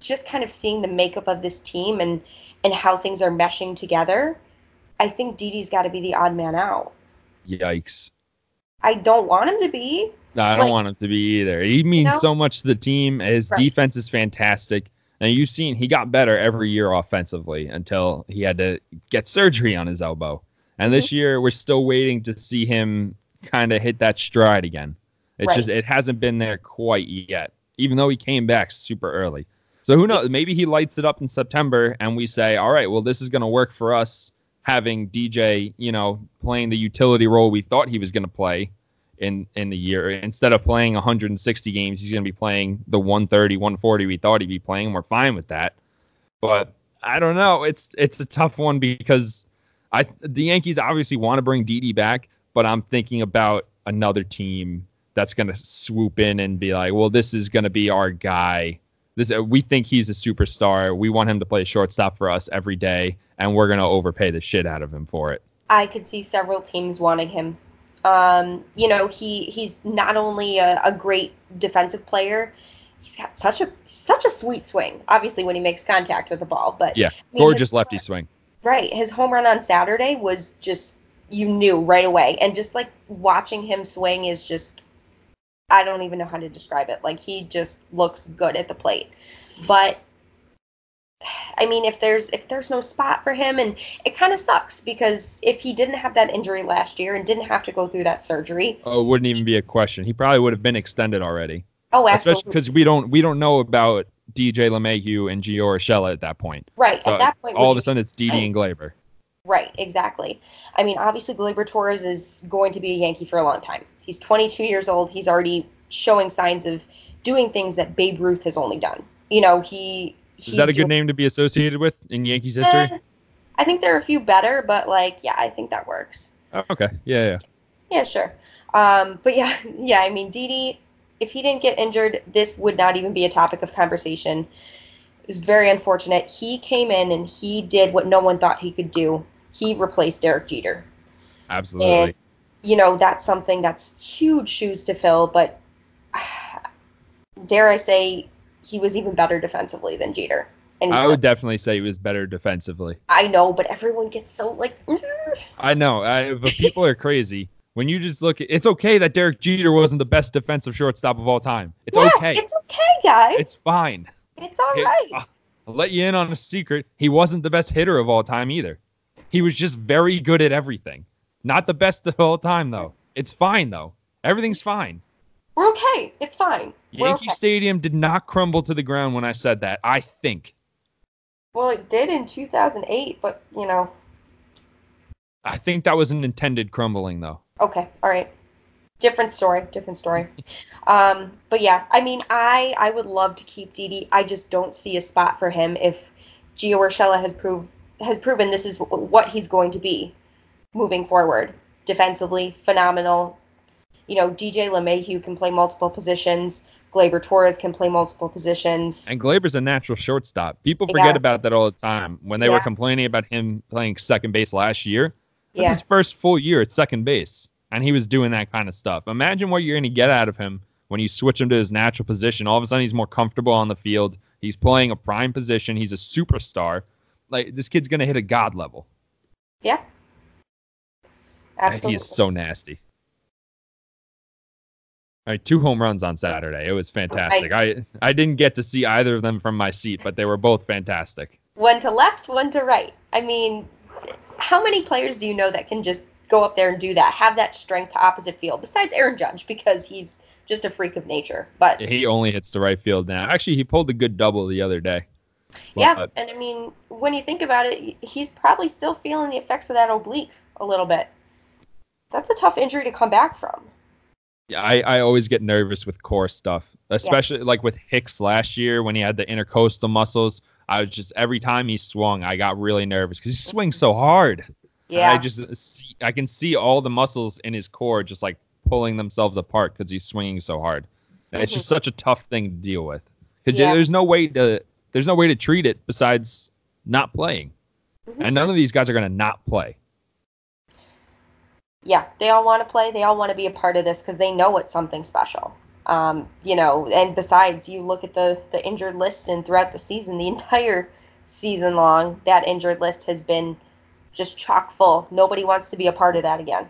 just kind of seeing the makeup of this team and and how things are meshing together, I think Didi's got to be the odd man out. Yikes. I don't want him to be. No, I don't Like- want him to be either. He means know? so much to the team. His Right. defense is fantastic. And you've seen he got better every year offensively until he had to get surgery on his elbow. And this Mm-hmm. year we're still waiting to see him kind of hit that stride again. It's Right. just it hasn't been there quite yet, even though he came back super early. So who knows? Maybe he lights it up in September and we say, all right, well, this is going to work for us having DJ, you know, playing the utility role we thought he was going to play in in the year. Instead of playing 160 games, he's going to be playing the 130, 140 we thought he'd be playing. We're fine with that. But I don't know. It's it's a tough one because I the Yankees obviously want to bring Didi back, but I'm thinking about another team that's going to swoop in and be like, "Well, this is going to be our guy. This we think he's a superstar. We want him to play shortstop for us every day, and we're going to overpay the shit out of him for it." I could see several teams wanting him. Um, you know, he he's not only a, a great defensive player, he's got such a such a sweet swing. Obviously, when he makes contact with the ball, but Yeah, I mean, gorgeous lefty swing. Right. His home run on Saturday was just you knew right away. And just like watching him swing is just I don't even know how to describe it. Like he just looks good at the plate. But I mean if there's if there's no spot for him and it kind of sucks because if he didn't have that injury last year and didn't have to go through that surgery, Oh, it wouldn't even be a question. He probably would have been extended already. oh especially absolutely because we don't we don't know about DJ LeMahieu and Gio Urshela at that point. right. So at that point all of a sudden it's Didi and Gleyber. Right, exactly. I mean, obviously, Gleyber Torres is going to be a Yankee for a long time. He's 22 years old. He's already showing signs of doing things that Babe Ruth has only done. You know, he. Is that a good name to be associated with in Yankees history? Eh, I think there are a few better, but like, yeah, I think that works. Oh, okay, yeah, yeah. Yeah, sure. Um, but yeah, yeah. I mean, Didi, if he didn't get injured, this would not even be a topic of conversation. It was very unfortunate. He came in and he did what no one thought he could do. He replaced Derek Jeter. Absolutely. And you know, that's something that's huge shoes to fill, but dare I say he was even better defensively than Jeter. And I still- would definitely say he was better defensively. I know, but everyone gets so like I know, I, but people are crazy. When you just look at it's okay that Derek Jeter wasn't the best defensive shortstop of all time. It's Yeah, okay. It's okay, guys. It's fine. It's all Hey, right. I'll let you in on a secret. He wasn't the best hitter of all time either. He was just very good at everything. Not the best of all time though. It's fine though. Everything's fine. We're okay. It's fine. We're Yankee okay. Stadium did not crumble to the ground when I said that. I think. Well, it did in 2008, but you know. I think that was an intended crumbling, though. Okay, all right. Different story, different story. um, but yeah, I mean, I I would love to keep Didi. I just don't see a spot for him if Gio Urshela has proved has proven this is what he's going to be moving forward. Defensively, phenomenal. You know, DJ LeMahieu can play multiple positions. Gleyber Torres can play multiple positions. And Gleyber's a natural shortstop. People forget Yeah. about that all the time. When they were complaining about him playing second base last year, this Yeah. is his first full year at second base, and he was doing that kind of stuff. Imagine what you're going to get out of him when you switch him to his natural position. All of a sudden, he's more comfortable on the field. He's playing a prime position. He's a superstar. Like this kid's going to hit a god level. Yeah. And Absolutely. He is so nasty. All right, two home runs on Saturday. It was fantastic. I I didn't get to see either of them from my seat, but they were both fantastic. one to left, one to right. I mean, how many players do you know that can just go up there and do that? Have that strength to opposite field besides Aaron Judge because he's just a freak of nature. But He only hits the right field now. Actually, he pulled a good double the other day. Yeah, uh, and I mean, when you think about it, he's probably still feeling the effects of that oblique a little bit. That's a tough injury to come back from. yeah, I, I always get nervous with core stuff, especially like with Hicks last year when he had the intercostal muscles. I was just every time he swung, I got really nervous because he mm-hmm. swings so hard. Yeah. I just uh, see, I can see all the muscles in his core just like pulling themselves apart because he's swinging so hard. And it's mm-hmm. just such a tough thing to deal with because Yeah. there's no way to there's no way to treat it besides not playing. Mhm. And none of these guys are going to not play. yeah, they all want to play. They all want to be a part of this because they know it's something special. Um, you know, and besides, you look at the the injured list, and throughout the season, the entire season long, that injured list has been just chock full. Nobody wants to be a part of that again.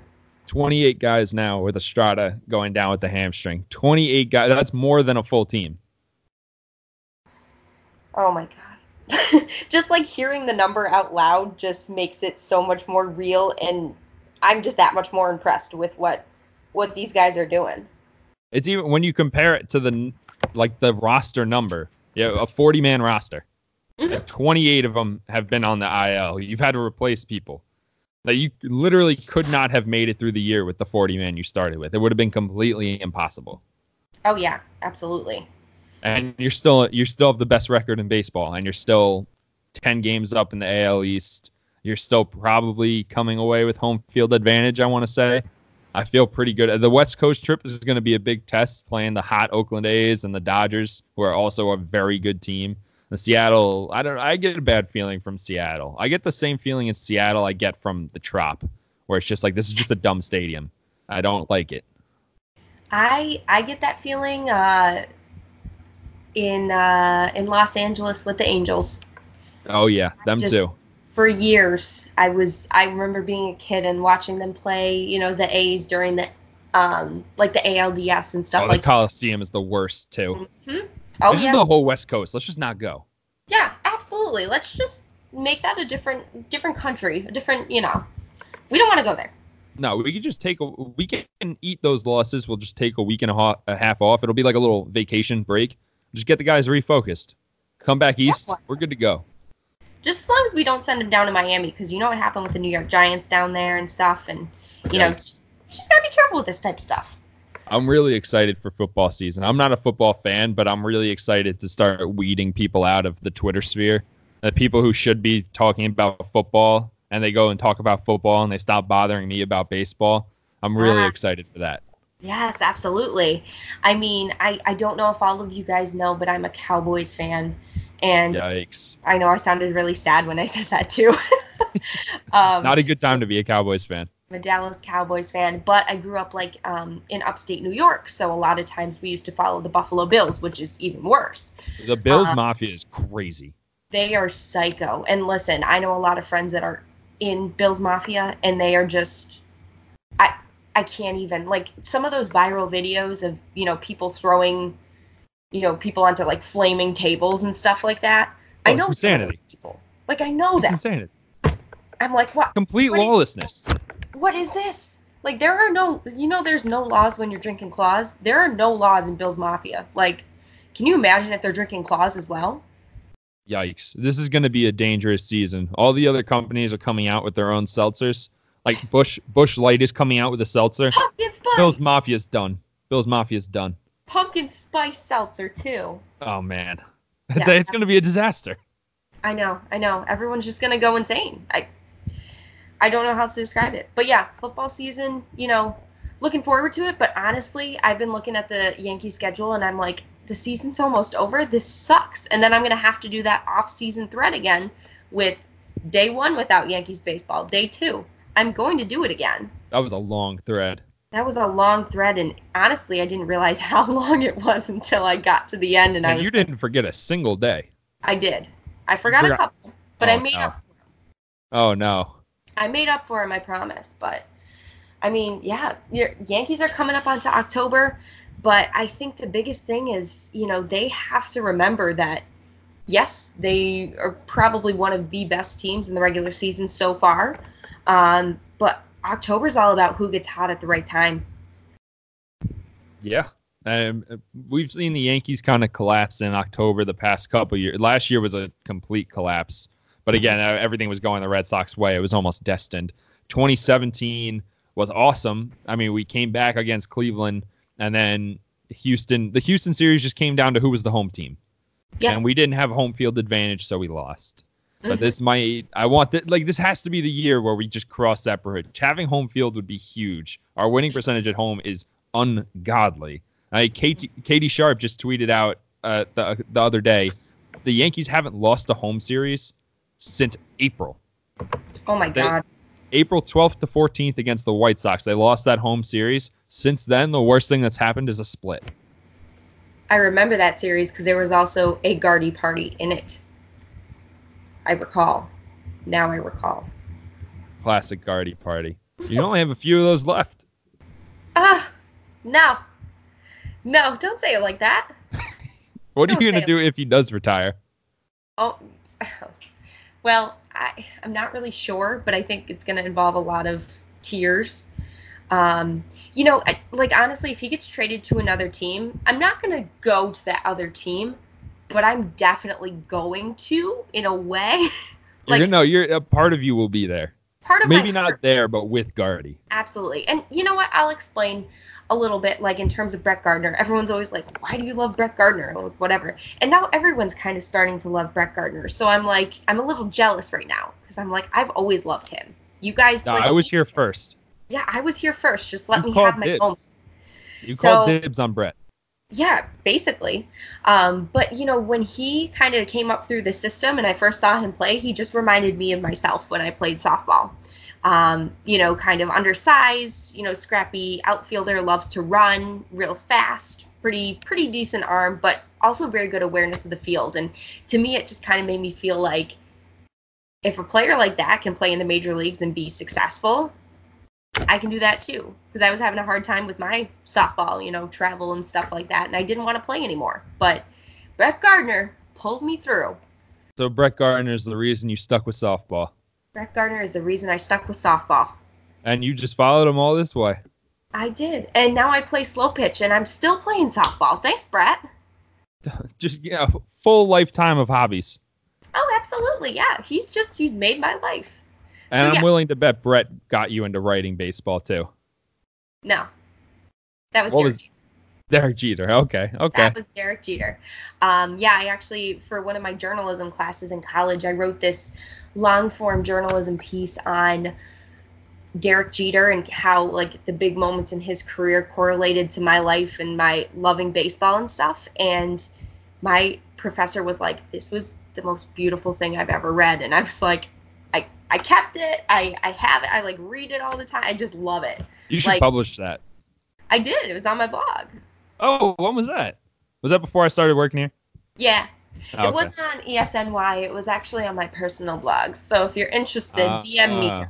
28 guys now with Estrada going down with the hamstring. 28 guys. That's more than a full team. Oh my god. just like hearing the number out loud just makes it so much more real and I'm just that much more impressed with what what these guys are doing. It's even when you compare it to the like the roster number. Yeah, a 40 man roster. Mhm. 28 of them have been on the IL. You've had to replace people. That you literally could not have made it through the year with the 40 man you started with. It would have been completely impossible. Oh yeah, absolutely. And you're still you still have the best record in baseball, and you're still 10 games up in the AL East. You're still probably coming away with home field advantage. I want to say. I feel pretty good. The West Coast trip is going to be a big test, playing the hot Oakland A's and the Dodgers, who are also a very good team. The Seattle, I don't. I get a bad feeling from Seattle. I get the same feeling in Seattle I get from the Trop, where it's just like this is just a dumb stadium. I don't like it. I I get that feeling uh, in uh, in Los Angeles with the Angels. Oh yeah, them Just- too. For years, I was I remember being a kid and watching them play. You know the A's during the um, like the ALDS and stuff Oh, like. the Coliseum is the worst too. Mhm. Oh this yeah, is the whole West Coast. Let's just not go. yeah, absolutely. Let's just make that a different different country, a different you know. We don't want to go there. No, we can just take a we can eat those losses. We'll just take a week and a half off. It'll be like a little vacation break. Just get the guys refocused. Come back east. We're good to go. Just as long as we don't send them down to Miami, because you know what happened with the New York Giants down there and stuff, and you know, just, just gotta be careful with this type of stuff. I'm really excited for football season. I'm not a football fan, but I'm really excited to start weeding people out of the Twitter sphere. The people who should be talking about football and they go and talk about football and they stop bothering me about baseball. I'm really Ah. excited for that. Yes, absolutely. I mean, I, I don't know if all of you guys know, but I'm a Cowboys fan. And Yikes. I know I sounded really sad when I said that too. um, Not a good time to be a Cowboys fan. I'm a Dallas Cowboys fan, but I grew up like um, in upstate New York. So a lot of times we used to follow the Buffalo Bills, which is even worse. The Bills Uh, Mafia is crazy. They are psycho. And listen, I know a lot of friends that are in Bills Mafia, and they are just. I, I can't even like some of those viral videos of you know people throwing you know people onto like flaming tables and stuff like that Oh, i know insanity. people like i know It's that insanity. i'm like what Complete What is- lawlessness. what is this like there are no you know there's no laws when you're drinking claws there are no laws in bill's mafia like can you imagine if they're drinking claws as well Yikes! This is going to be a dangerous season. All the other companies are coming out with their own seltzers. Like Busch Busch Light is coming out with a seltzer. Pumpkin spice. Bill's Mafia's done. Bill's Mafia's done. Pumpkin spice seltzer too. Oh man, Yeah. it's going to be a disaster. I know, I know. Everyone's just gonna go insane. I, I don't know how to describe it. But yeah, football season. You know, looking forward to it. But honestly, I've been looking at the Yankee schedule, and I'm like, the season's almost over. This sucks. And then I'm gonna have to do that off-season thread again with day one without Yankees baseball. Day two, I'm going to do it again. That was a long thread. That was a long thread, and honestly, I didn't realize how long it was until I got to the end, and I And was. you didn't forget a single day. I did. I forgot a couple, but I Oh, made no. up. Oh no. I made up for him, I promise. But I mean, yeah, your Yankees are coming up onto October, but I think the biggest thing is, you know, they have to remember that yes, they are probably one of the best teams in the regular season so far. Um, but October's all about who gets hot at the right time. Yeah. Um, we've seen the Yankees kind of collapse in October the past couple years. Last year was a complete collapse, but again, uh, everything was going the Red Sox way. It was almost destined. 2017 was awesome. I mean, we came back against Cleveland, and then Houston. The Houston series just came down to who was the home team, Yeah. and we didn't have home field advantage, so we lost. But this might, I want that, like, this has to be the year where we just cross that bridge. Having home field would be huge. Our winning percentage at home is ungodly. Like, Katie, Katie Sharp just tweeted out uh, the, the other day the Yankees haven't lost a home series since April. Oh my They- God. April 12th to 14th against the White Sox. They lost that home series. Since then, the worst thing that's happened is a split. I remember that series because there was also a Gardy party in it. I recall. Now I recall. Classic Gardy party. You only have a few of those left. Ah, no. No, don't say it like that. What are you going to do if he does retire? Oh, well, I, I'm not really sure, but I think it's going to involve a lot of tears. Um, you know, I, like honestly, if he gets traded to another team, I'm not going to go to that other team, but I'm definitely going to in a way. You're Like- gonna, no, you're a part of you will be there. Part of Maybe not there, but with Gardy. Absolutely. And you know what? I'll explain a little bit, like in terms of Brett Gardner. Everyone's always like, why do you love Brett Gardner? Or whatever. And now everyone's kind of starting to love Brett Gardner. So I'm like, I'm a little jealous right now because I'm like, I've always loved him. You guys, No, like, I was here first. Yeah, I was here first. Just let you me have my dibs. moment. You So- called dibs on Brett. Yeah, basically. Um, but you know, when he kind of came up through the system and I first saw him play, he just reminded me of myself when I played softball. Um, you know, kind of undersized, you know, scrappy outfielder, loves to run real fast, pretty pretty decent arm, but also very good awareness of the field. And to me, it just kind of made me feel like if a player like that can play in the major leagues and be successful, I can do that too. Because I was having a hard time with my softball, you know, travel and stuff like that, and I didn't want to play anymore. But Brett Gardner pulled me through. So Brett Gardner is the reason you stuck with softball, Brett Gardner is the reason I stuck with softball. and you just followed him all this way. I did. And now I play slow pitch, and I'm still playing softball. Thanks, Brett. Just yeah, full lifetime of hobbies. Oh, absolutely. Yeah. He's just, he's made my life. And So, I'm willing to bet Brett got you into writing baseball too. No. That was What Derek was- Jeter. Derek Jeter. Okay, okay. That was Derek Jeter. Um, yeah, I actually, for one of my journalism classes in college, I wrote this long form journalism piece on Derek Jeter and how, like, the big moments in his career correlated to my life and my loving baseball and stuff. And my professor was like, This was the most beautiful thing I've ever read. And I was like, I, kept it. I, I have it. I like read it all the time. I just love it. You should like- publish that. I did. It was on my blog. Oh, when was that? Was that before I started working here? Yeah. Oh, It okay. wasn't on ESNY. It was actually on my personal blog. So if you're interested, Ah, DM me. ah.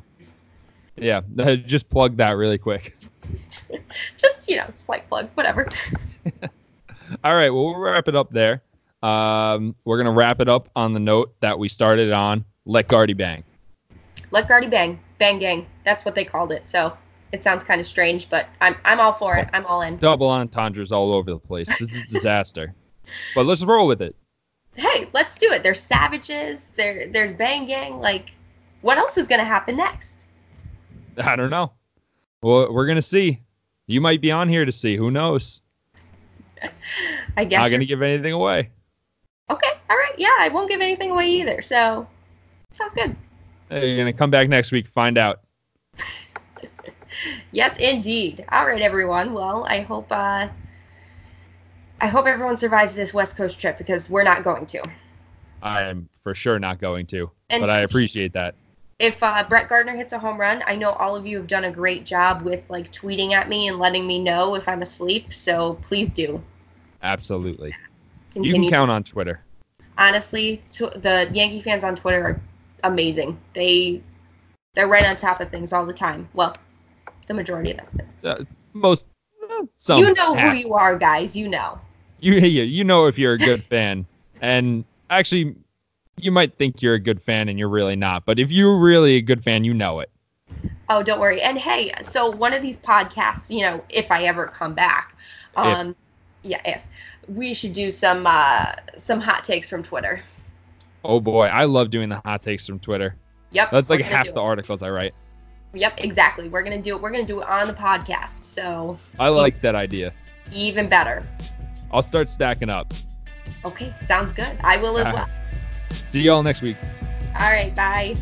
Yeah, just plug that really quick. Just you know, slight plug, whatever. All right, well, we'll wrap it up there. Um, we're gonna wrap it up on the note that we started on. Let Gardy bang. Let Gardy bang, bang gang. That's what they called it. So it sounds kind of strange, but I'm I'm all for it. I'm all in. Double entendres all over the place. This is a disaster. but let's roll with it. hey, let's do it. There's Savages. There, there's Bang Gang. Like, what else is gonna happen next? I don't know. Well, we're gonna see. You might be on here to see. Who knows? I guess. Not gonna give anything away. Okay. All right. Yeah, I won't give anything away either. So, sounds good. You're gonna come back next week, find out. Yes, indeed. All right, everyone. Well, I hope. uh I hope everyone survives this West Coast trip because we're not going to. I am for sure not going to, And but I appreciate that. if uh, Brett Gardner hits a home run, I know all of you have done a great job with like tweeting at me and letting me know if I'm asleep. So please do Absolutely. You can count on Twitter. Honestly, t- the Yankee fans on Twitter are amazing. They they're right on top of things all the time. Well, the majority of them. Uh, most, some. you know half. who you are, guys. You know. you you you know if you're a good fan and actually you might think you're a good fan and you're really not but if you're really a good fan you know it Oh, don't worry. And hey, so one of these podcasts, you know, if I ever come back, um, yeah, if we should do some uh, some hot takes from Twitter. Oh boy i love doing the hot takes from twitter Yep, that's like half the articles i write Yep, exactly. We're gonna do it. We're gonna do it on the podcast. So i like that idea even better. i'll start stacking up Okay, sounds good. I will as well. see y'all next week All right, bye.